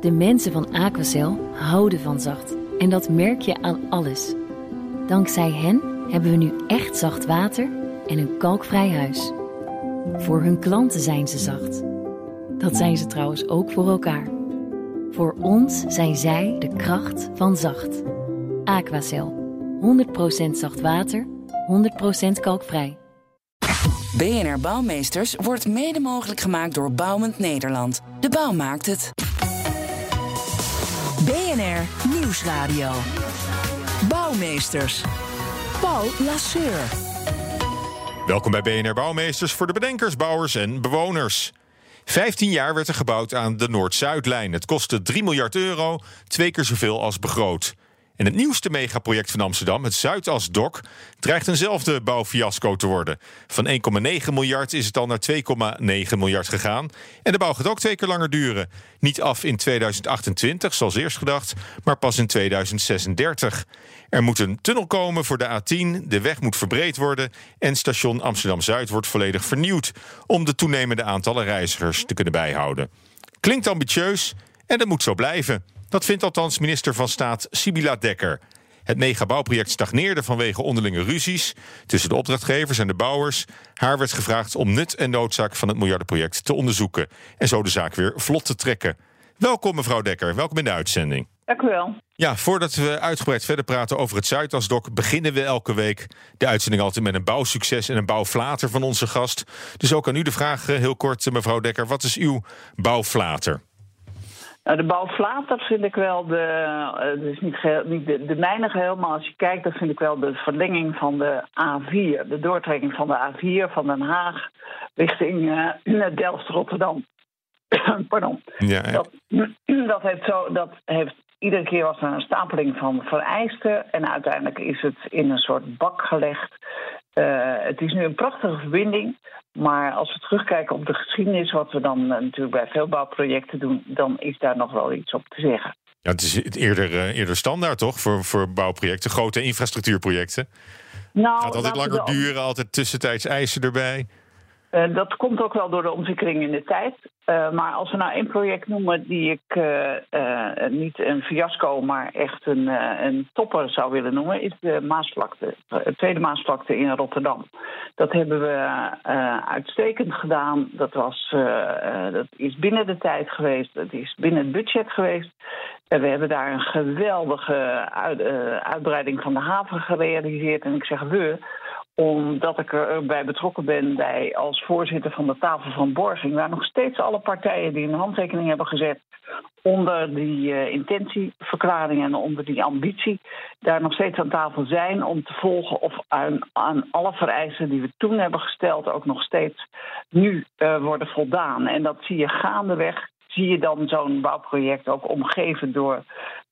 De mensen van Aquacel houden van zacht. En dat merk je aan alles. Dankzij hen hebben we nu echt zacht water en een kalkvrij huis. Voor hun klanten zijn ze zacht. Dat zijn ze trouwens ook voor elkaar. Voor ons zijn zij de kracht van zacht. Aquacel. 100% zacht water, 100% kalkvrij. BNR Bouwmeesters wordt mede mogelijk gemaakt door Bouwend Nederland. De bouw maakt het. BNR Nieuwsradio. Bouwmeesters. Paul Lasseur. Welkom bij BNR Bouwmeesters voor de bedenkers, bouwers en bewoners. 15 jaar werd er gebouwd aan de Noord-Zuidlijn. Het kostte 3 miljard euro, twee keer zoveel als begroot. En het nieuwste megaproject van Amsterdam, het Zuidasdok, dreigt eenzelfde bouwfiasco te worden. Van 1,9 miljard is het al naar 2,9 miljard gegaan. En de bouw gaat ook twee keer langer duren. Niet af in 2028, zoals eerst gedacht, maar pas in 2036. Er moet een tunnel komen voor de A10, de weg moet verbreed worden en station Amsterdam Zuid wordt volledig vernieuwd om de toenemende aantallen reizigers te kunnen bijhouden. Klinkt ambitieus en dat moet zo blijven. Dat vindt althans minister van Staat Sibila Dekker. Het megabouwproject stagneerde vanwege onderlinge ruzies tussen de opdrachtgevers en de bouwers. Haar werd gevraagd om nut en noodzaak van het miljardenproject te onderzoeken en zo de zaak weer vlot te trekken. Welkom mevrouw Dekker, welkom in de uitzending. Dank u wel. Ja, voordat we uitgebreid verder praten over het Zuidasdok, beginnen we elke week de uitzending altijd met een bouwsucces en een bouwflater van onze gast. Dus ook aan u de vraag, eh, heel kort, mevrouw Dekker, wat is uw bouwflater? Nou, de bouwflater vind ik wel de, uh, is niet, geheel, niet de, de mijne geheel, maar als je kijkt, dan vind ik wel de verlenging van de A4. De doortrekking van de A4 van Den Haag richting uh, Delft-Rotterdam. Pardon. Ja, ja. Dat, dat, heeft zo, dat heeft iedere keer was er een stapeling van vereisten. En uiteindelijk is het in een soort bak gelegd. Uh, het is nu een prachtige verbinding. Maar als we terugkijken op de geschiedenis, wat we dan uh, natuurlijk bij veel bouwprojecten doen, dan is daar nog wel iets op te zeggen. Ja, het is eerder, uh, eerder standaard toch voor, voor bouwprojecten, grote infrastructuurprojecten. Nou, Gaat altijd langer duren, altijd tussentijds eisen erbij. Uh, dat komt ook wel door de ontwikkeling in de tijd. Uh, maar als we nou één project noemen die ik uh, niet een fiasco, maar echt een, een topper zou willen noemen, is de Maasvlakte. De tweede Maasvlakte in Rotterdam. Dat hebben we uitstekend gedaan. Dat, was, dat is binnen de tijd geweest. Dat is binnen het budget geweest. En we hebben daar een geweldige uit, uitbreiding van de haven gerealiseerd. En ik zeg we omdat ik erbij betrokken ben bij als voorzitter van de tafel van borging, waar nog steeds alle partijen die een handtekening hebben gezet onder die uh, intentieverklaring en onder die ambitie, daar nog steeds aan tafel zijn om te volgen of aan, aan alle vereisten die we toen hebben gesteld ook nog steeds nu uh, worden voldaan. En dat zie je gaandeweg zie je dan zo'n bouwproject ook omgeven door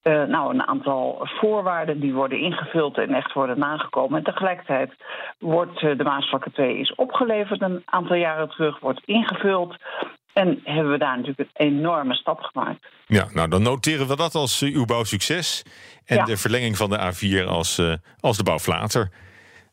uh, nou, een aantal voorwaarden die worden ingevuld en echt worden nagekomen. En tegelijkertijd wordt uh, de Maasvlakke 2 is opgeleverd een aantal jaren terug, wordt ingevuld. En hebben we daar natuurlijk een enorme stap gemaakt. Ja, nou dan noteren we dat als uh, uw bouwsucces. En ja. de verlenging van de A4 als, als de bouwflater.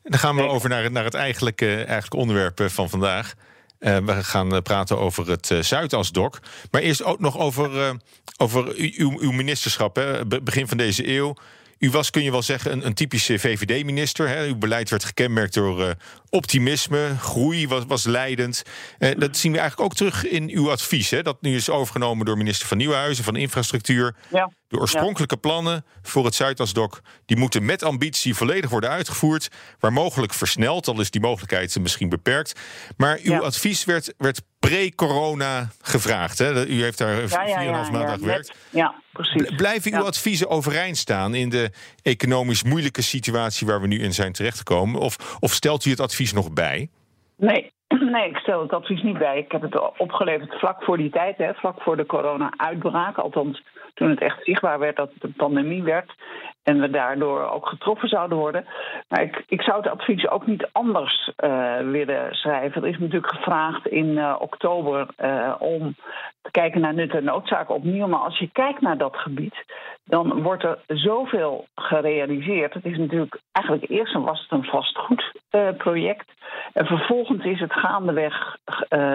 En dan gaan we over naar, naar het eigenlijke, eigenlijke onderwerp van vandaag. Uh, we gaan uh, praten over het uh, Zuidasdok. Maar eerst ook nog over, over uw, uw ministerschap. Hè? Begin van deze eeuw. U was, kun je wel zeggen, een, een typische VVD-minister. Uw beleid werd gekenmerkt door optimisme, groei was, was leidend. Uh, dat zien we eigenlijk ook terug in uw advies. Hè? Dat nu is overgenomen door minister van Nieuwhuizen, van Infrastructuur. Ja. De oorspronkelijke plannen voor het Zuidasdok... die moeten met ambitie volledig worden uitgevoerd. Waar mogelijk versneld, al is die mogelijkheid misschien beperkt. Maar uw ja. advies werd, werd pre-corona gevraagd. Hè? U heeft daar ja, ja, 4,5 maanden aan gewerkt. Ja, precies. Blijven uw adviezen overeind staan in de economisch moeilijke situatie waar we nu in zijn terechtgekomen? Of, of stelt u het advies nog bij? Nee, Nee, ik stel het advies niet bij. Ik heb het opgeleverd vlak voor die tijd, hè, vlak voor de corona-uitbraak. Althans, toen het echt zichtbaar werd dat het een pandemie werd. En we daardoor ook getroffen zouden worden. Maar ik, ik zou het advies ook niet anders uh, willen schrijven. Er is natuurlijk gevraagd in uh, oktober uh, om te kijken naar nut en noodzaak opnieuw. Maar als je kijkt naar dat gebied, dan wordt er zoveel gerealiseerd. Het is natuurlijk eerst was het een vastgoedproject. en vervolgens is het gaandeweg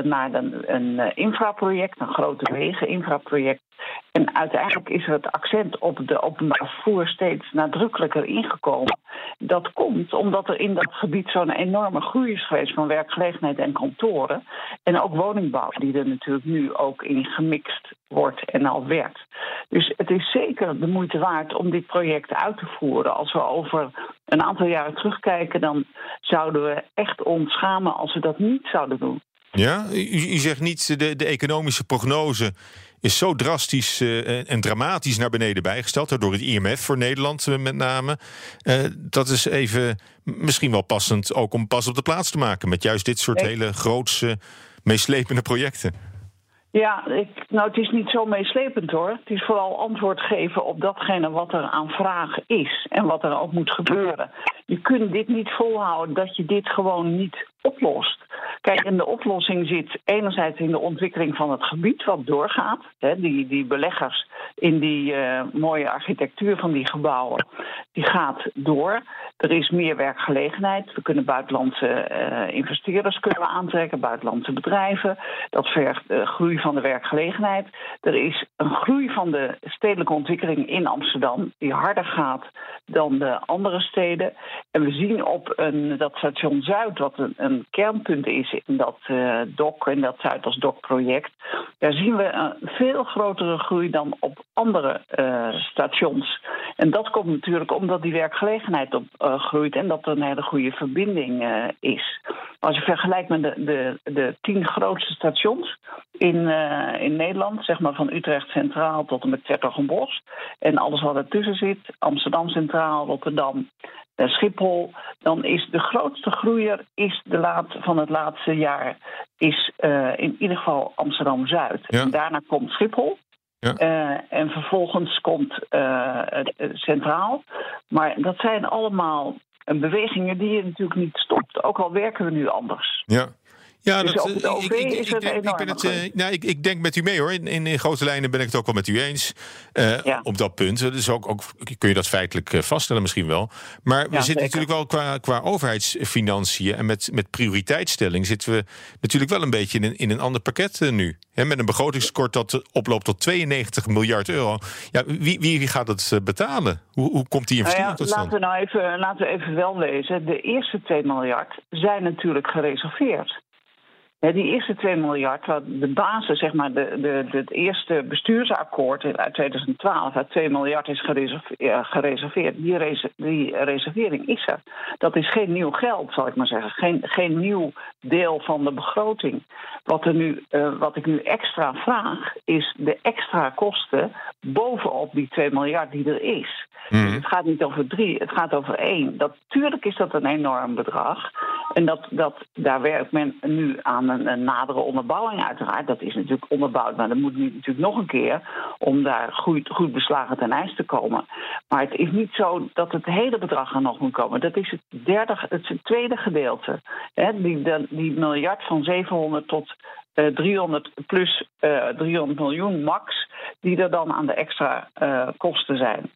naar een, een infraproject, een grote wegen infraproject. En uiteindelijk is er het accent op de openbaar vervoer steeds nadrukkelijker ingekomen. Dat komt omdat er in dat gebied zo'n enorme groei is geweest van werkgelegenheid en kantoren. En ook woningbouw, die er natuurlijk nu ook in gemixt wordt en al werkt. Dus het is zeker de moeite waard om dit project uit te voeren. Als we over een aantal jaren terugkijken, dan zouden we echt ons schamen als we dat niet zouden doen. Ja, u, u zegt niet de, de economische prognose is zo drastisch uh, en dramatisch naar beneden bijgesteld. Door het IMF voor Nederland uh, met name. Uh, dat is even misschien wel passend ook om pas op de plaats te maken. Met juist dit soort hele grootse, meeslepende projecten. Ja, ik, nou het is niet zo meeslepend hoor. Het is vooral antwoord geven op datgene wat er aan vraag is en wat er ook moet gebeuren. Je kunt dit niet volhouden dat je dit gewoon niet oplost. Kijk, en de oplossing zit enerzijds in de ontwikkeling van het gebied wat doorgaat. Hè, die, die beleggers in die uh, mooie architectuur van die gebouwen, die gaat door. Er is meer werkgelegenheid. We kunnen buitenlandse uh, investeerders kunnen aantrekken, buitenlandse bedrijven. Dat vergt uh, groei van de werkgelegenheid. Er is een groei van de stedelijke ontwikkeling in Amsterdam, die harder gaat dan de andere steden. En we zien op een, dat station Zuid, wat een, een kernpunt is in dat uh, DOC, in dat Zuidas-DOC-project, daar zien we een veel grotere groei dan op andere stations. En dat komt natuurlijk omdat die werkgelegenheid op, groeit en dat er een hele goede verbinding is. Als je vergelijkt met de, de, de tien grootste stations in, in Nederland, zeg maar van Utrecht Centraal tot en met Zettergenbos, en alles wat ertussen zit, Amsterdam Centraal, Rotterdam, Schiphol, dan is de grootste groeier is de laat, van het laatste jaar is uh, in ieder geval Amsterdam Zuid. Ja. En daarna komt Schiphol. Ja. Uh, en vervolgens komt uh, Centraal. Maar dat zijn allemaal bewegingen die je natuurlijk niet stopt. Ook al werken we nu anders. Ja. Ja, Dus dat, op OV ik, ik, is ik, het denk, ik, ben het, eh, nou, ik, ik denk met u mee hoor. In, in, in grote lijnen ben ik het ook wel met u eens. eh, Ja. Op dat punt. Dus ook, ook kun je dat feitelijk eh, vaststellen misschien wel. Maar we Ja, zitten zeker. natuurlijk wel qua, qua overheidsfinanciën... en met, met prioriteitsstelling zitten we natuurlijk wel een beetje in een, in een ander pakket eh, nu. Hè, met een begrotingskort dat eh, oploopt tot 92 miljard euro. Ja, wie, wie gaat dat eh, betalen? Hoe, hoe komt die Nou investering ja, tot stand? laten we nou even, laten we even wel lezen. De eerste 2 miljard zijn natuurlijk gereserveerd. Die eerste 2 miljard, wat de basis, zeg maar, de, de, het eerste bestuursakkoord uit 2012, uit 2 miljard is gereserveerd. Die, res- die reservering is er. Dat is geen nieuw geld, zal ik maar zeggen. Geen, geen nieuw deel van de begroting. Wat, er nu, eh, wat ik nu extra vraag, is de extra kosten bovenop die 2 miljard die er is. Mhm. Dus het gaat niet over drie, het gaat over één. Dat, tuurlijk is dat een enorm bedrag. En dat, dat, daar werkt men nu aan een, een nadere onderbouwing uiteraard. Dat is natuurlijk onderbouwd, maar dat moet nu natuurlijk nog een keer... om daar goed, goed beslagen ten ijs te komen. Maar het is niet zo dat het hele bedrag er nog moet komen. Dat is het, derde, het, tweede gedeelte. Hè, die, die miljard van 700 tot eh, 300 plus eh 300 miljoen max... die er dan aan de extra eh, kosten zijn.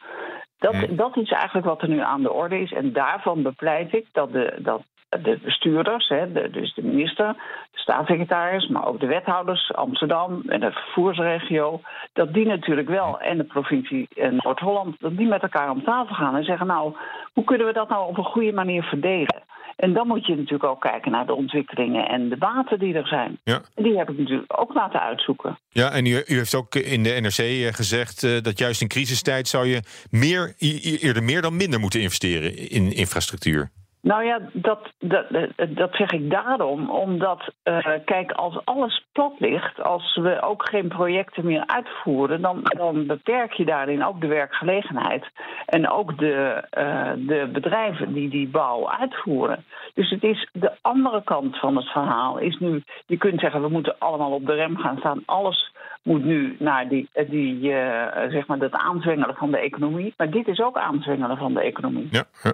Dat, dat is eigenlijk wat er nu aan de orde is. En daarvan bepleit ik dat de, dat de bestuurders, hè, de, dus de minister, de staatssecretaris, maar ook de wethouders Amsterdam en de vervoersregio, dat die natuurlijk wel en de provincie eh, Noord-Holland, dat die met elkaar om tafel gaan en zeggen: Nou, hoe kunnen we dat nou op een goede manier verdelen? En dan moet je natuurlijk ook kijken naar de ontwikkelingen en de baten die er zijn. Ja. En die heb ik natuurlijk ook laten uitzoeken. Ja, en u, u heeft ook in de NRC eh, gezegd eh, dat juist in crisistijd zou je meer, eerder meer dan minder moeten investeren in infrastructuur. Nou ja, dat, dat, dat zeg ik daarom. Omdat, eh, kijk, als alles plat ligt, als we ook geen projecten meer uitvoeren, dan, dan beperk je daarin ook de werkgelegenheid. En ook de, eh, de bedrijven die die bouw uitvoeren. Dus het is de andere kant van het verhaal. Is nu, je kunt zeggen, we moeten allemaal op de rem gaan staan. Alles moet nu naar die, die, eh, zeg maar dat aanzwengelen van de economie. Maar dit is ook aanzwengelen van de economie. Ja, ja.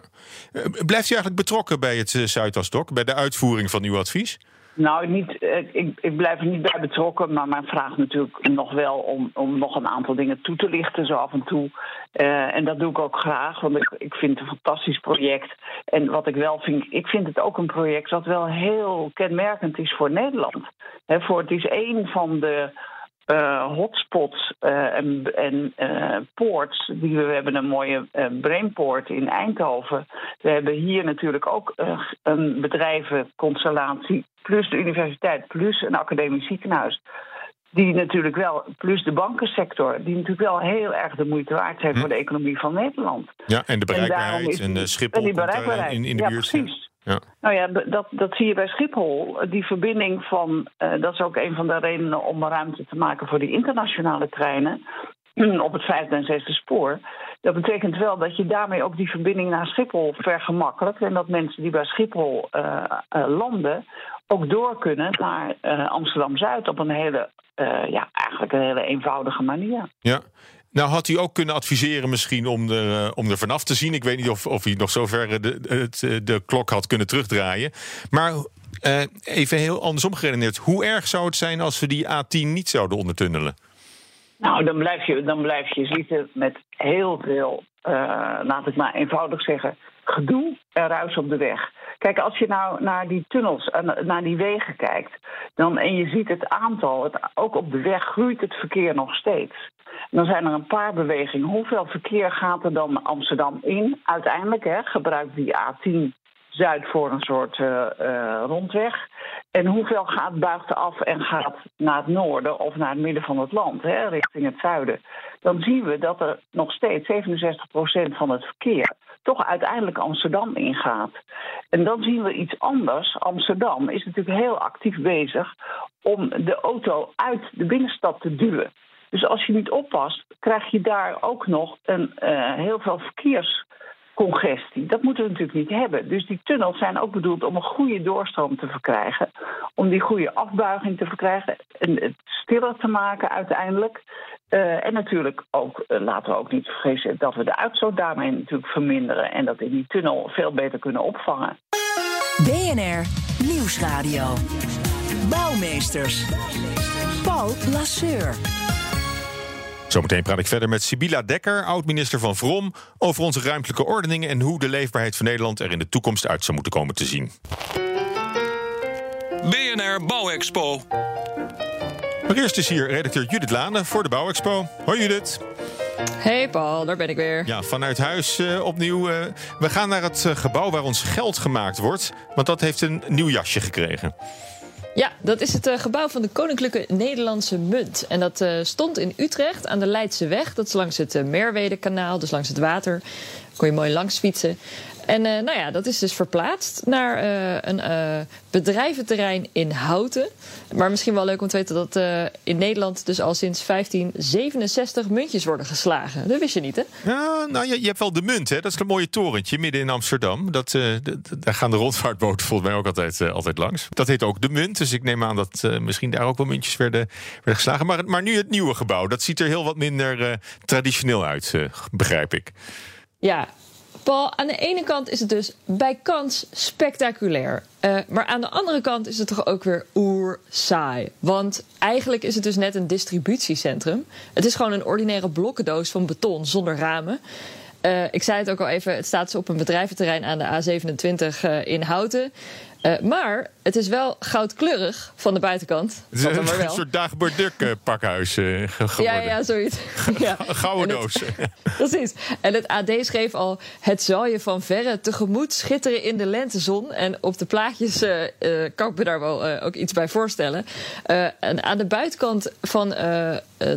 Eh, Blijft u eigenlijk betrokken bij het eh, Zuidasdok, bij de uitvoering van uw advies? Nou, niet, eh, ik, ik blijf er niet bij betrokken, maar men vraagt natuurlijk nog wel om, om nog een aantal dingen toe te lichten, zo af en toe. Eh, en dat doe ik ook graag, want ik, ik vind het een fantastisch project. En wat ik wel vind, ik vind het ook een project dat wel heel kenmerkend is voor Nederland. Hè, voor, het is een van de uh, hotspots uh, en, en uh, poorts. Die we, we hebben een mooie brainport in Eindhoven. We hebben hier natuurlijk ook een bedrijvenconstellatie, plus de universiteit, plus een academisch ziekenhuis. Die natuurlijk wel, plus de bankensector, die natuurlijk wel heel erg de moeite waard zijn hm. voor de economie van Nederland. Ja, en de bereikbaarheid en, en Schiphol en die bereikbaarheid. in, in de ja, buurt. Precies. Ja. Nou ja, dat, dat zie je bij Schiphol. Die verbinding van, uh, dat is ook een van de redenen om ruimte te maken voor die internationale treinen op het vijfde en zesde spoor. Dat betekent wel dat je daarmee ook die verbinding naar Schiphol vergemakkelijkt. En dat mensen die bij Schiphol uh, uh, landen ook door kunnen naar Amsterdam Zuid op een hele, ja, eigenlijk een hele eenvoudige manier. Ja. Nou had u ook kunnen adviseren misschien om er, uh, om er vanaf te zien. Ik weet niet of, of u nog zover de, de, de klok had kunnen terugdraaien. Maar even heel andersom geredeneerd. Hoe erg zou het zijn als we die A10 niet zouden ondertunnelen? Nou, dan blijf je, dan blijf je zitten met heel veel, laat ik maar eenvoudig zeggen, gedoe en ruis op de weg. Kijk, als je nou naar die tunnels, naar die wegen kijkt, dan, en je ziet het aantal, het, ook op de weg groeit het verkeer nog steeds. Dan zijn er een paar bewegingen. Hoeveel verkeer gaat er dan Amsterdam in? Uiteindelijk hè, gebruikt die A10 Zuid voor een soort uh, uh, rondweg. En hoeveel gaat buiten af en gaat naar het noorden of naar het midden van het land, hè, richting het zuiden? Dan zien we dat er nog steeds 67% van het verkeer toch uiteindelijk Amsterdam ingaat. En dan zien we iets anders. Amsterdam is natuurlijk heel actief bezig om de auto uit de binnenstad te duwen. Dus als je niet oppast, krijg je daar ook nog een, uh, heel veel verkeerscongestie. Dat moeten we natuurlijk niet hebben. Dus die tunnels zijn ook bedoeld om een goede doorstroom te verkrijgen. Om die goede afbuiging te verkrijgen. En het stiller te maken uiteindelijk. Uh, en natuurlijk ook, uh, laten we ook niet vergeten dat we de uitstoot daarmee natuurlijk verminderen. En dat in die tunnel veel beter kunnen opvangen. BNR Nieuwsradio. Bouwmeesters. Paul Lasseur. Zometeen praat ik verder met Sibila Dekker, oud-minister van Vrom, over onze ruimtelijke ordening en hoe de leefbaarheid van Nederland er in de toekomst uit zou moeten komen te zien. BNR Bouwexpo. Maar eerst is hier redacteur Judith Lane voor de Bouwexpo. Hoi Judith. Hey Paul, daar ben ik weer. Ja, vanuit huis uh, opnieuw. Uh, we gaan naar het uh, gebouw waar ons geld gemaakt wordt, want dat heeft een nieuw jasje gekregen. Ja, dat is het uh, gebouw van de Koninklijke Nederlandse Munt. En dat uh, stond in Utrecht aan de Leidse Weg. Dat is langs het uh, Merwedekanaal, dus langs het water. Kon je mooi langs fietsen. En nou ja, dat is dus verplaatst naar een bedrijventerrein in Houten. Maar misschien wel leuk om te weten dat in Nederland dus al sinds 1567 muntjes worden geslagen. Dat wist je niet, hè? Ja, nou, je, je hebt wel de munt, hè? Dat is een mooie torentje midden in Amsterdam. Dat, daar gaan de rondvaartboten volgens mij ook altijd, altijd langs. Dat heet ook de munt, dus ik neem aan dat misschien daar ook wel muntjes werden, werden geslagen. Maar, maar nu het nieuwe gebouw, dat ziet er heel wat minder traditioneel uit, begrijp ik. Ja, Paul, aan de ene kant is het dus bij kans spectaculair. Uh, maar aan de andere kant is het toch ook weer oer saai. Want eigenlijk is het dus net een distributiecentrum. Het is gewoon een ordinaire blokkendoos van beton zonder ramen. Uh, ik zei het ook al even, het staat op een bedrijventerrein aan de A27 uh, in Houten. Uh, maar het is wel goudkleurig van de buitenkant. Het is een, een soort Dagobert Duck uh, pakhuis uh, geworden. Ja, ja, zoiets. ja. Gouden doos. precies. En het AD schreef al... het zal je van verre tegemoet schitteren in de lentezon. En op de plaatjes kan ik me daar wel ook iets bij voorstellen. en aan de buitenkant van,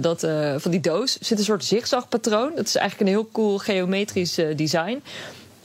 dat, van die doos zit een soort zigzagpatroon. Dat is eigenlijk een heel cool geometrisch design...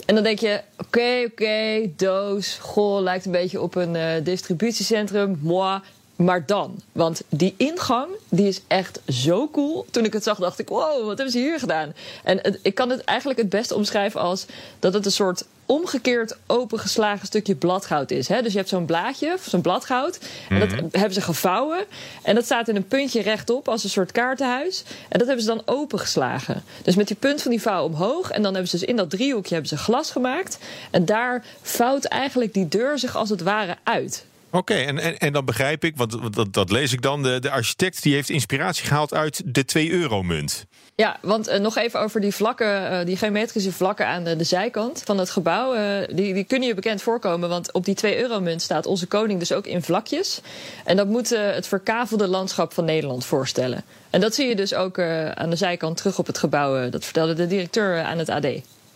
En dan denk je, oké, oké, doos, goh, lijkt een beetje op een uh, distributiecentrum, moi. Maar dan, want die ingang, die is echt zo cool. Toen ik het zag, dacht ik, wow, wat hebben ze hier gedaan? En ik kan het eigenlijk het beste omschrijven als dat het een soort omgekeerd opengeslagen stukje bladgoud is. Hè? Dus je hebt zo'n blaadje, zo'n bladgoud. En dat hebben ze gevouwen. En dat staat in een puntje rechtop als een soort kaartenhuis. En dat hebben ze dan opengeslagen. Dus met die punt van die vouw omhoog. En dan hebben ze dus in dat driehoekje hebben ze glas gemaakt. En daar vouwt eigenlijk die deur zich als het ware uit. Oké, en, en, en dan begrijp ik, want dat, dat lees ik dan, de, de architect die heeft inspiratie gehaald uit de 2-euro-munt. Ja, want uh, nog even over die vlakken, uh, die geometrische vlakken aan de, de zijkant van het gebouw. Uh, die, die kunnen je bekend voorkomen, want op die 2-euro-munt staat onze koning dus ook in vlakjes. En dat moet het verkavelde landschap van Nederland voorstellen. En dat zie je dus ook aan de zijkant terug op het gebouw. dat vertelde de directeur aan het AD.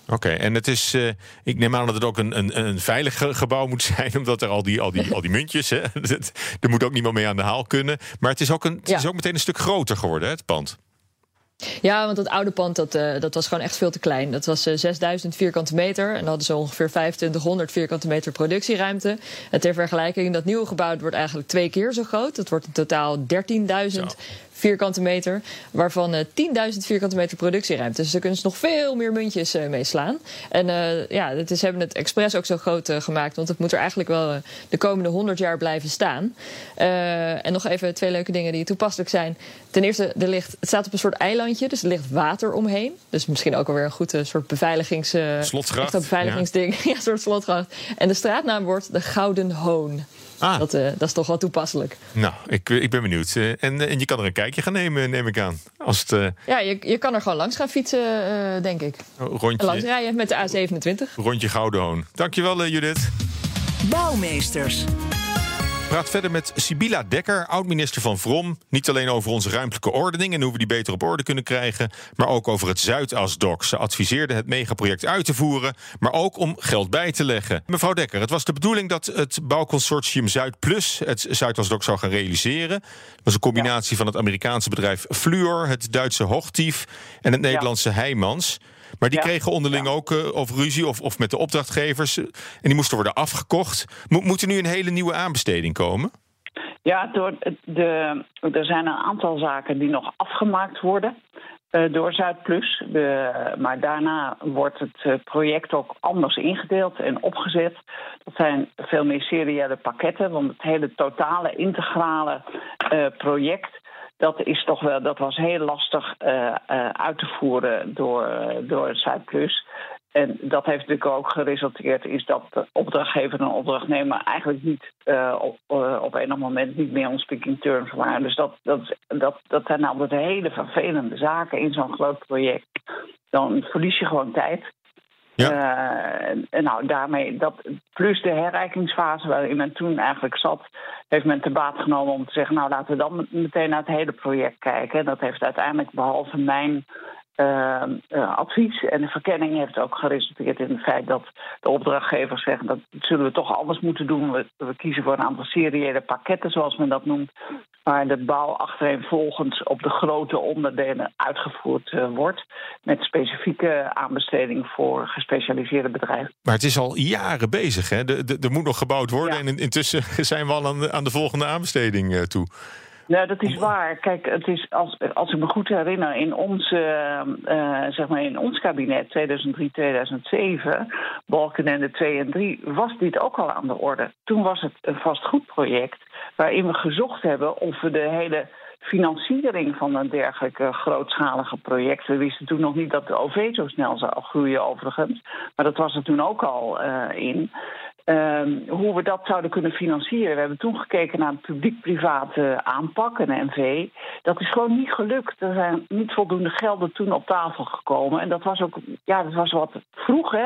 Oké, en het is, uh, ik neem aan dat het ook een, een, een veilig gebouw moet zijn, omdat er al die, al die, al die muntjes, hè, er moet ook niemand mee aan de haal kunnen. Maar het is ook, een, het ja. is ook meteen een stuk groter geworden, hè, het pand. Ja, want dat oude pand dat, uh, dat was gewoon echt veel te klein. Dat was uh, 6000 vierkante meter en dan hadden ze ongeveer 2500 vierkante meter productieruimte. En ter vergelijking, dat nieuwe gebouw wordt eigenlijk twee keer zo groot. Dat wordt in totaal 13.000 vierkante meter. Waarvan uh, 10.000 vierkante meter productieruimte. Dus daar kunnen ze nog veel meer muntjes uh, mee slaan. En uh, ja, het is, hebben het expres ook zo groot uh, gemaakt. Want het moet er eigenlijk wel de komende 100 jaar blijven staan. en nog even twee leuke dingen die toepasselijk zijn. Ten eerste, er ligt, het staat op een soort eilandje. Dus er ligt water omheen. Dus misschien ook alweer een goed soort beveiligings... Slotgracht. beveiligingsding. Ja. ja, een soort slotgracht. En de straatnaam wordt de Gouden Hoon. Ah. Dat, uh, dat, is toch wel toepasselijk. Nou, ik, ik ben benieuwd. Uh, en, en je kan er een kijkje gaan nemen, neem ik aan. Als het, uh... Ja, je, je kan er gewoon langs gaan fietsen, denk ik. Rondje, langs rijden met de A27. Rondje Goudenhoon. Dankjewel, Judith. Bouwmeesters praat verder met Sibila Dekker, oud-minister van Vrom. Niet alleen over onze ruimtelijke ordening en hoe we die beter op orde kunnen krijgen, maar ook over het Zuidasdok. Ze adviseerde het megaproject uit te voeren, maar ook om geld bij te leggen. Mevrouw Dekker, het was de bedoeling dat het bouwconsortium Zuidplus het Zuidasdok zou gaan realiseren. Dat was een combinatie van het Amerikaanse bedrijf Fluor, het Duitse Hochtief en het Nederlandse ja. Heijmans. Maar die ja. kregen onderling ja. ook uh, of ruzie of, of met de opdrachtgevers. En die moesten worden afgekocht. Mo moet er nu een hele nieuwe aanbesteding komen? Ja, door de, er zijn een aantal zaken die nog afgemaakt worden. Uh, door Zuidplus. De, maar daarna wordt het uh, project ook anders ingedeeld en opgezet. Dat zijn veel meer seriële pakketten, want het hele totale integrale uh, project dat, is toch wel, dat was heel lastig uh, uh, uit te voeren door, uh, door Zuidplus. En dat heeft natuurlijk ook geresulteerd is dat de opdrachtgever en opdrachtnemer eigenlijk niet op, op enig moment niet meer on speaking terms waren. Dus dat, dat, dat, dat zijn altijd hele vervelende zaken in zo'n groot project. Dan verlies je gewoon tijd. Ja. Uh, nou, daarmee, dat, plus de herrijkingsfase waarin men toen eigenlijk zat, heeft men te baat genomen om te zeggen: Nou, laten we dan meteen naar het hele project kijken. Dat heeft uiteindelijk, behalve mijn uh, uh, advies en de verkenning, heeft ook geresulteerd in het feit dat de opdrachtgevers zeggen: dat zullen we toch anders moeten doen. We, we kiezen voor een aantal seriële pakketten, zoals men dat noemt waar de bouw achtereenvolgens op de grote onderdelen uitgevoerd uh, wordt. Met specifieke aanbesteding voor gespecialiseerde bedrijven. Maar het is al jaren bezig, hè? Er moet nog gebouwd worden. Ja. En intussen zijn we al aan de, aan de volgende aanbesteding uh, toe. Ja, dat is waar. Kijk, het is als, als ik me goed herinner, in ons, uh, uh, zeg maar in ons kabinet 2003, 2007, Balkenende 2 en 3, was dit ook al aan de orde. Toen was het een vastgoedproject waarin we gezocht hebben of we de hele financiering van een dergelijke grootschalige project. We wisten toen nog niet dat de OV zo snel zou groeien, overigens. Maar dat was er toen ook al uh, in. Um, hoe we dat zouden kunnen financieren. We hebben toen gekeken naar een publiek-private aanpak, een NV. Dat is gewoon niet gelukt. Er zijn niet voldoende gelden toen op tafel gekomen. En dat was ook, ja, dat was wat vroeg, hè.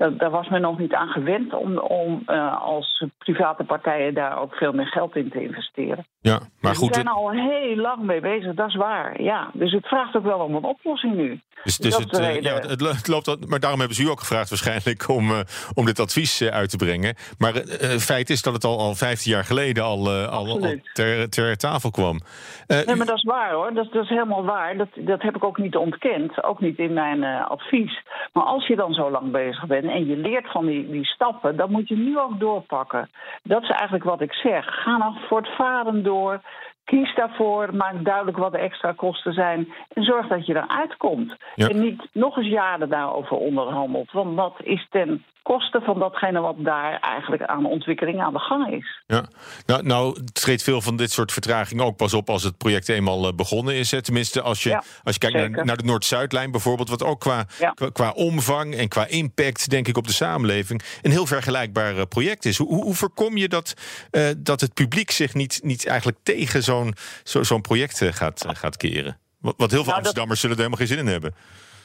Daar, daar was men nog niet aan gewend om, om uh, als private partijen daar ook veel meer geld in te investeren. Ja, maar goed. We zijn al heel lang mee bezig, dat is waar. Ja, dus het vraagt ook wel om een oplossing nu. Dus, dus het, uh, ja, het, het, loopt, maar daarom hebben ze u ook gevraagd waarschijnlijk om, uh, om dit advies uit te brengen. Maar het feit is dat het al, al 15 jaar geleden al, al, al ter, ter, tafel kwam. nee, maar dat is waar hoor. Dat, dat is helemaal waar. Dat, dat heb ik ook niet ontkend. Ook niet in mijn advies. Maar als je dan zo lang bezig bent en je leert van die, die stappen, dan moet je nu ook doorpakken. Dat is eigenlijk wat ik zeg. Ga nou voortvarend door. Kies daarvoor, maak duidelijk wat de extra kosten zijn en zorg dat je eruit komt. Ja. En niet nog eens jaren daarover onderhandelt, want dat is ten koste van datgene wat daar eigenlijk aan ontwikkeling aan de gang is. Ja, nou, nou treedt veel van dit soort vertragingen ook pas op als het project eenmaal eh, begonnen is. Hè. Tenminste, als je, Ja, als je kijkt naar, naar de Noord-Zuidlijn bijvoorbeeld, wat ook qua, Ja. qua, qua omvang en qua impact, denk ik, op de samenleving een heel vergelijkbaar eh, project is. Hoe, hoe, voorkom je dat, eh, dat het publiek zich niet, niet eigenlijk tegen zo'n zo, zo'n project gaat, gaat keren? Want heel veel Nou, dat- Amsterdammers zullen er helemaal geen zin in hebben.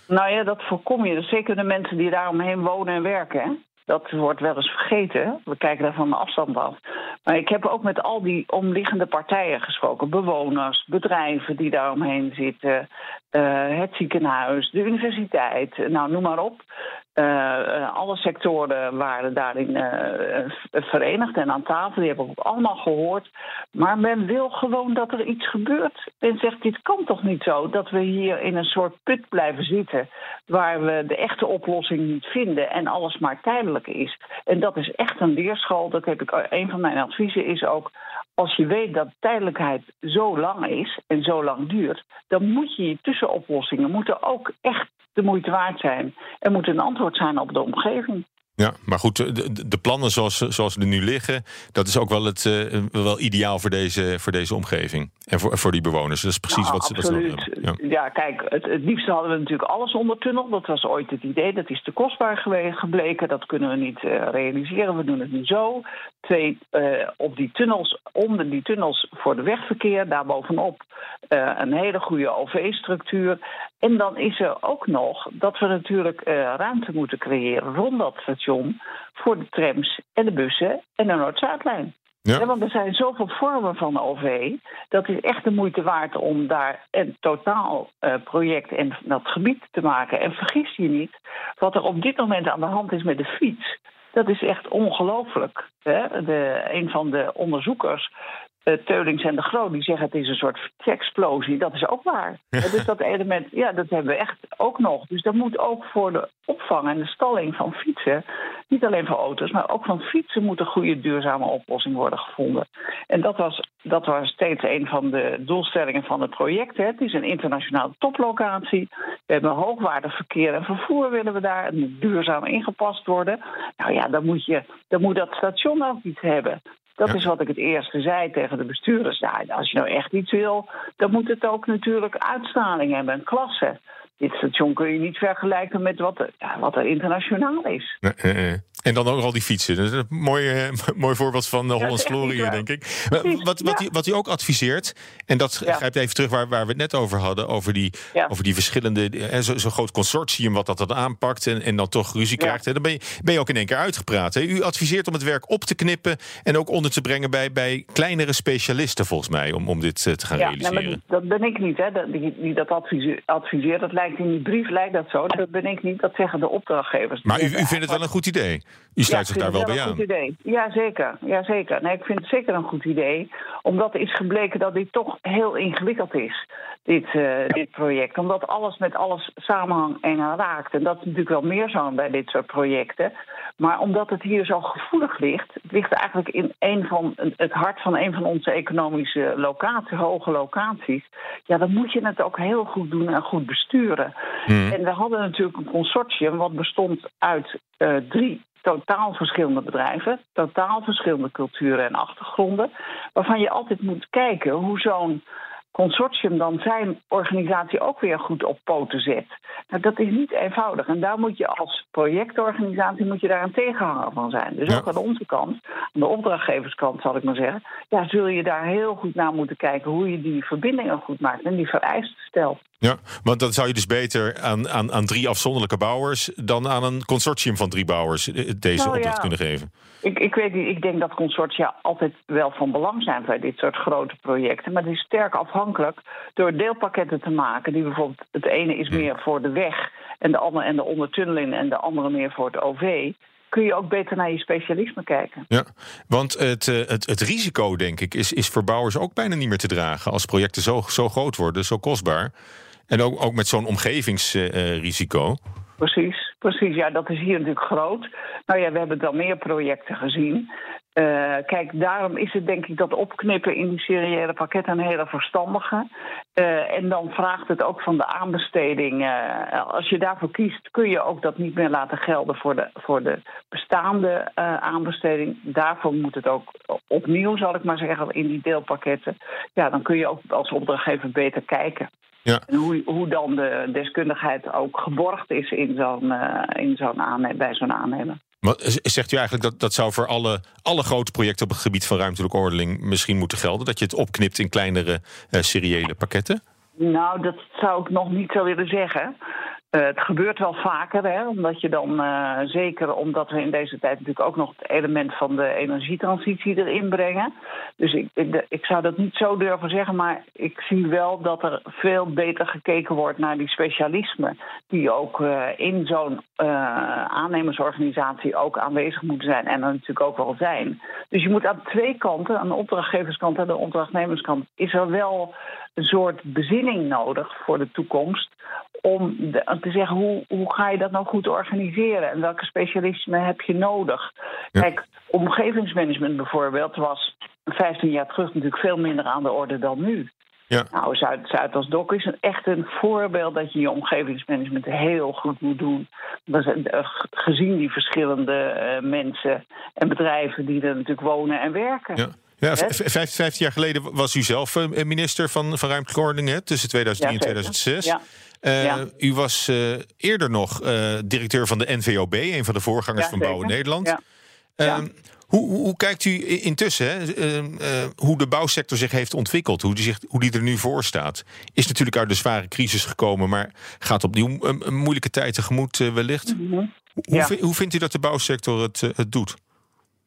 Nou ja, dat voorkom je. Dus zeker de mensen die daaromheen wonen en werken. Hè? Dat wordt wel eens vergeten. We kijken daar van de afstand af. Maar ik heb ook met al die omliggende partijen gesproken. Bewoners, bedrijven die daaromheen zitten. eh, het ziekenhuis, de universiteit. Nou, noem maar op. Eh, eh, alle sectoren waren daarin eh, verenigd en aan tafel. Die hebben we ook allemaal gehoord. Maar men wil gewoon dat er iets gebeurt. Men zegt, dit kan toch niet zo dat we hier in een soort put blijven zitten... waar we de echte oplossing niet vinden en alles maar tijdelijk is. En dat is echt een leerschool. Dat heb ik, een van mijn adviezen is ook... als je weet dat tijdelijkheid zo lang is en zo lang duurt... dan moet je je tussenoplossingen moeten ook echt de moeite waard zijn. Er moet een antwoord zijn op de omgeving. Ja, maar goed, de, de- plannen zoals, ze- zoals ze er nu liggen, dat is ook wel, het, eh, wel ideaal voor deze, voor deze omgeving. En voor, voor die bewoners. Dat is precies Nou, wat ze, wat ze hebben. Ja. Ja, kijk, het, het liefste hadden we natuurlijk alles onder tunnel. Dat was ooit het idee. Dat is te kostbaar gebleken. Dat kunnen we niet eh, realiseren. We doen het nu zo. Twee, eh, op die tunnels, onder die tunnels voor de wegverkeer, daarbovenop een hele goede OV-structuur. En dan is er ook nog dat we natuurlijk eh, ruimte moeten creëren rond dat station voor de trams en de bussen en de Noord-Zuidlijn. Ja. Ja, want er zijn zoveel vormen van OV. Dat is echt de moeite waard om daar een totaal eh, project in dat gebied te maken. En vergis je niet, wat er op dit moment aan de hand is met de fiets. Dat is echt ongelooflijk. een van de onderzoekers, Teulings en de Groot, die zeggen het is een soort explosie. Dat is ook waar. Dus dat element, ja, dat hebben we echt ook nog. Dus dat moet ook voor de opvang en de stalling van fietsen, niet alleen voor auto's, maar ook van fietsen moet een goede duurzame oplossing worden gevonden. En dat was, dat was steeds een van de doelstellingen van het project. Hè. Het is een internationale toplocatie. We hebben hoogwaardig verkeer en vervoer willen we daar. Het moet duurzaam ingepast worden. Nou ja, dan moet, je, dan moet dat station ook iets hebben. Dat Ja. is wat ik het eerste zei tegen de bestuurders. Ja, als je nou echt iets wil, dan moet het ook natuurlijk uitstraling hebben en klasse. Dit station kun je niet vergelijken met wat er, ja, wat er internationaal is. Nee. En dan ook al die fietsen. Dat is een mooi, eh, mooi voorbeeld van de dat Hollands Glorie, denk ik. Precies, Wat, wat, ja. hij, wat hij ook adviseert, en dat Ja. grijpt even terug waar, waar we het net over hadden, over die, over die verschillende, eh, zo- zo'n groot consortium wat dat dan aanpakt en, en dan toch ruzie krijgt. Hè, dan ben je, ben je ook in één keer uitgepraat. Hè. U adviseert om het werk op te knippen en ook onder te brengen bij, bij kleinere specialisten, volgens mij, om, om dit eh, te gaan Ja, nee, realiseren. dat ben ik niet, hè. Dat, die, die dat advise- adviseert. Dat lijkt in die brief lijkt dat zo. Dat ben ik niet, dat zeggen de opdrachtgevers. maar u, u vindt het wel een goed idee? U sluit Ja, zich daar wel bij een aan? goed idee. Ja, zeker. Ja, zeker. Nee, ik vind het zeker een goed idee. Omdat is gebleken dat dit toch heel ingewikkeld is, dit, eh, dit project. Omdat alles met alles samenhangt en raakt. En dat is natuurlijk wel meer zo bij dit soort projecten. Maar omdat het hier zo gevoelig ligt, het ligt eigenlijk in een van, het hart van een van onze economische locaties, hoge locaties. Ja, dan moet je het ook heel goed doen en goed besturen. En we hadden natuurlijk een consortium wat bestond uit eh, drie totaal verschillende bedrijven, totaal verschillende culturen en achtergronden, waarvan je altijd moet kijken hoe zo'n consortium dan zijn organisatie ook weer goed op poten zet. Nou, dat is niet eenvoudig. En daar moet je als projectorganisatie moet je daar een tegenhanger van zijn. Dus Ja. ook aan onze kant, aan de opdrachtgeverskant zal ik maar zeggen, ja, zul je daar heel goed naar moeten kijken hoe je die verbindingen goed maakt en die vereisten stelt. Ja, want dan zou je dus beter aan, aan, aan drie afzonderlijke bouwers dan aan een consortium van drie bouwers eh, deze Nou, opdracht ja. kunnen geven. Ik, ik weet niet, ik denk dat consortia altijd wel van belang zijn bij dit soort grote projecten. Maar het is sterk afhankelijk door deelpakketten te maken. Die bijvoorbeeld, het ene is meer voor de weg en de andere en de ondertunneling en de andere meer voor het OV. Kun je ook beter naar je specialisme kijken. Ja, want het, eh, het, het risico, denk ik, is, is voor bouwers ook bijna niet meer te dragen. Als projecten zo, zo groot worden, zo kostbaar. En ook, ook met zo'n omgevingsrisico. Precies, precies. Ja, dat is hier natuurlijk groot. Nou ja, we hebben dan meer projecten gezien. Uh, kijk, daarom is het denk ik dat opknippen in die seriële pakketten een hele verstandige. Uh, en dan vraagt het ook van de aanbesteding. Uh, als je daarvoor kiest, kun je ook dat niet meer laten gelden voor de, voor de bestaande aanbesteding. Daarvoor moet het ook opnieuw, zal ik maar zeggen, in die deelpakketten. Ja, dan kun je ook als opdrachtgever beter kijken. Ja. En hoe, hoe dan de deskundigheid ook geborgd is in zo'n, in zo'n aannemer, bij zo'n aannemer. Maar zegt u eigenlijk dat dat zou voor alle, alle grote projecten op het gebied van ruimtelijke ordening misschien moeten gelden? Dat je het opknipt in kleinere uh, seriële pakketten? Nou, dat zou ik nog niet zo willen zeggen. Uh, het gebeurt wel vaker, hè, omdat je dan, uh, zeker omdat we in deze tijd natuurlijk ook nog het element van de energietransitie erin brengen. Dus ik, ik, ik, zou dat niet zo durven zeggen, maar ik zie wel dat er veel beter gekeken wordt naar die specialismen, die ook uh, in zo'n aannemersorganisatie ook aanwezig moeten zijn en er natuurlijk ook wel zijn. Dus je moet aan twee kanten, aan de opdrachtgeverskant en de opdrachtnemerskant, is er wel een soort bezinning nodig voor de toekomst. Om de, te zeggen hoe, hoe ga je dat nou goed organiseren en welke specialismen heb je nodig. Kijk, omgevingsmanagement bijvoorbeeld was 15 jaar terug natuurlijk veel minder aan de orde dan nu. Ja. Nou, Zuid, Zuidasdok is een, echt een voorbeeld dat je je omgevingsmanagement heel goed moet doen. Eh, gezien die verschillende uh, mensen en bedrijven die er natuurlijk wonen en werken. Ja. Ja, vijftien jaar geleden was u zelf eh, minister van, van ruimtelijke ordening, tussen 2003 en 2006. Ja. Uh, u was uh, eerder nog uh, directeur van de NVOB, een van de voorgangers van Bouwen Nederland. Ehm, hoe, hoe, kijkt u intussen hè, hoe de bouwsector zich heeft ontwikkeld, hoe die, zich, hoe die er nu voor staat? Is natuurlijk uit de zware crisis gekomen, maar gaat opnieuw een, een moeilijke tijd tegemoet wellicht. Mm -hmm. hoe, hoe, vindt u dat de bouwsector het, het doet?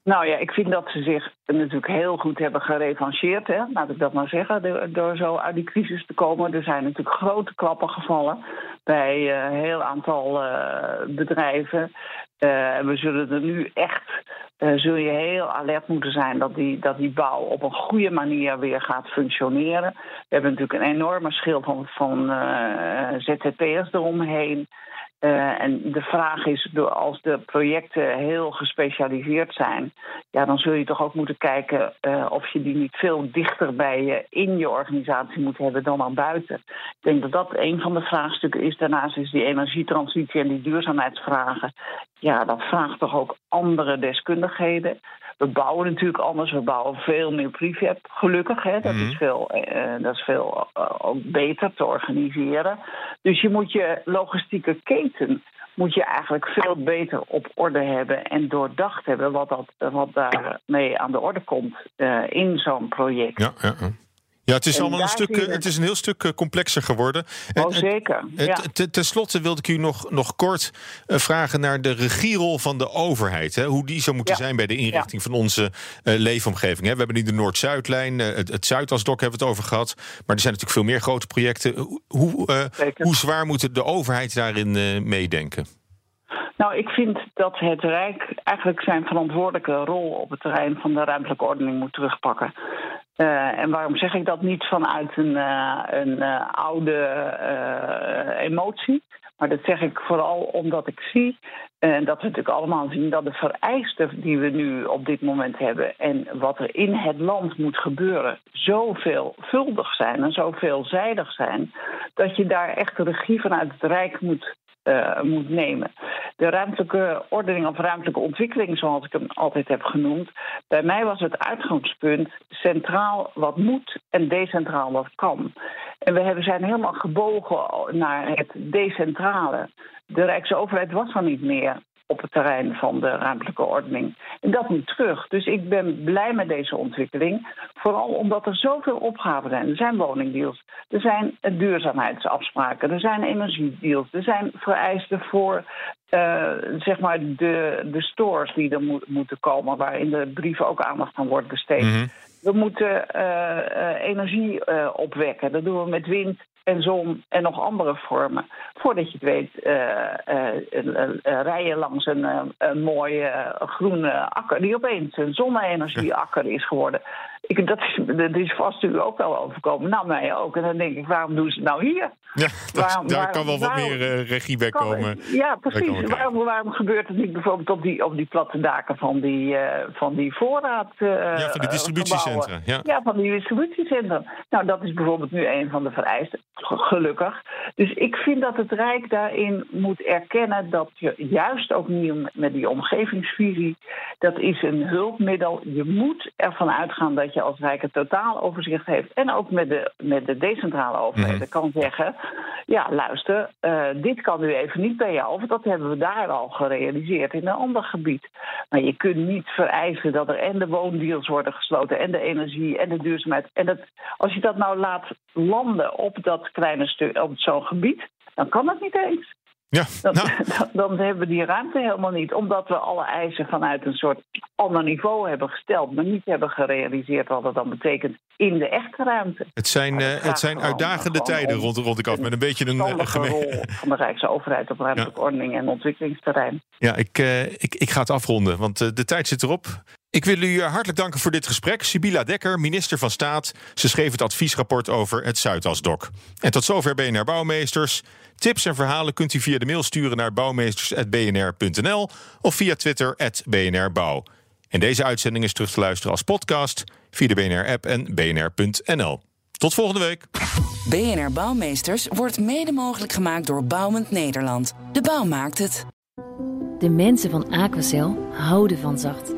Nou ja, ik vind dat ze zich natuurlijk heel goed hebben gerevancheerd, laat ik dat maar zeggen, door, zo uit die crisis te komen. Er zijn natuurlijk grote klappen gevallen bij een uh, heel aantal uh, bedrijven. Uh, we zullen er nu echt, zul je heel alert moeten zijn dat die, dat die bouw op een goede manier weer gaat functioneren. We hebben natuurlijk een enorme schil van, van ZZP'ers eromheen. Uh, en de vraag is, als de projecten heel gespecialiseerd zijn, ja, dan zul je toch ook moeten kijken uh, of je die niet veel dichter bij je in je organisatie moet hebben dan aan buiten. Ik denk dat dat een van de vraagstukken is. Daarnaast is die energietransitie en die duurzaamheidsvragen. Ja, dat vraagt toch ook andere deskundigheden. We bouwen natuurlijk anders. We bouwen veel meer prefab, gelukkig. Hè. Dat, is mhm. veel, uh, dat is veel uh, ook beter te organiseren. Dus je moet je logistieke keten moet je eigenlijk veel beter op orde hebben en doordacht hebben wat, dat, wat daarmee aan de orde komt uh, in zo'n project. Ja, ja, ja. Ja, het is allemaal een stuk. Het is een heel stuk eh, complexer geworden. Oh, zeker. Ja. Ten slotte wilde ik u nog, nog kort eh, vragen naar de regierol van de overheid. Hè? Hoe die zou moeten zijn bij de inrichting van onze uh, leefomgeving. Hè? We hebben nu de Noord-Zuidlijn, het, het Zuidasdok hebben we het over gehad. Maar er zijn natuurlijk veel meer grote projecten. Hoe, hoe zwaar moet de overheid daarin meedenken? Nou, ik vind dat het Rijk eigenlijk zijn verantwoordelijke rol op het terrein van de ruimtelijke ordening moet terugpakken. Uh, en waarom zeg ik dat niet vanuit een, uh, een uh, oude emotie? Maar dat zeg ik vooral omdat ik zie, en dat we natuurlijk allemaal zien, dat de vereisten die we nu op dit moment hebben en wat er in het land moet gebeuren, zo veelvuldig zijn en zo veelzijdig zijn, dat je daar echt de regie vanuit het Rijk moet uh, moet nemen. De ruimtelijke ordening of ruimtelijke ontwikkeling, zoals ik hem altijd heb genoemd, bij mij was het uitgangspunt centraal wat moet en decentraal wat kan. En we zijn helemaal gebogen naar het decentrale. De Rijksoverheid was er niet meer op het terrein van de ruimtelijke ordening. En dat moet terug. Dus ik ben blij met deze ontwikkeling. Vooral omdat er zoveel opgaven zijn. Er zijn woningdeals, er zijn duurzaamheidsafspraken, er zijn energiedeals, er zijn vereisten voor uh, zeg maar de, de stores die er mo moeten komen, waar in de brieven ook aandacht aan wordt besteed. Mm -hmm. We moeten uh, uh, energie opwekken. Dat doen we met wind, en zon en nog andere vormen. Voordat je het weet, uh, rij je langs een, een mooie groene akker die opeens een zonne-energieakker is geworden. Ik, dat, is, dat is vast u ook wel overkomen. Nou, mij ook. En dan denk ik, waarom doen ze het nou hier? Ja, dat, daar kan wel wat meer uh, regie bij komen. Ja, precies. Waarom, waarom gebeurt het niet bijvoorbeeld op die, op die platte daken van die, uh, van die voorraad? Uh, ja, van die distributiecentra. Ja. ja, van die distributiecentra. Nou, dat is bijvoorbeeld nu een van de vereisten, gelukkig. Dus ik vind dat het Rijk daarin moet erkennen dat je juist ook niet met die omgevingsvisie, dat is een hulpmiddel. Je moet ervan uitgaan dat je als Rijk het totaal overzicht heeft. En ook met de, met de decentrale overheden mm kan zeggen: ja, luister, uh, dit kan nu even niet bij jou, want dat hebben we daar al gerealiseerd in een ander gebied. Maar je kunt niet vereisen dat er en de woondeals worden gesloten, en de energie en de duurzaamheid. En dat, als je dat nou laat landen op dat kleine stuk, op zo'n gebied, dan kan dat niet eens. Ja, dan, nou. dan, dan, hebben we die ruimte helemaal niet. Omdat we alle eisen vanuit een soort ander niveau hebben gesteld, maar niet hebben gerealiseerd wat dat dan betekent in de echte ruimte. Het zijn, uh, het zijn uitdagende tijden rond, rond ik af. Met een beetje een uh, rol van de Rijksoverheid op ruimtelijke ordening en ontwikkelingsterrein. Ja, ik, uh, ik, ik ga het afronden, want de tijd zit erop. Ik wil u hartelijk danken voor dit gesprek. Sibila Dekker, minister van Staat. Ze schreef het adviesrapport over het Zuidasdok. En tot zover BNR Bouwmeesters. Tips en verhalen kunt u via de mail sturen naar bouwmeesters.bnr.nl of via Twitter @bnrbouw. En deze uitzending is terug te luisteren als podcast via de BNR-app en bnr.nl. Tot volgende week. BNR Bouwmeesters wordt mede mogelijk gemaakt door Bouwend Nederland. De bouw maakt het. De mensen van Aquacel houden van zacht.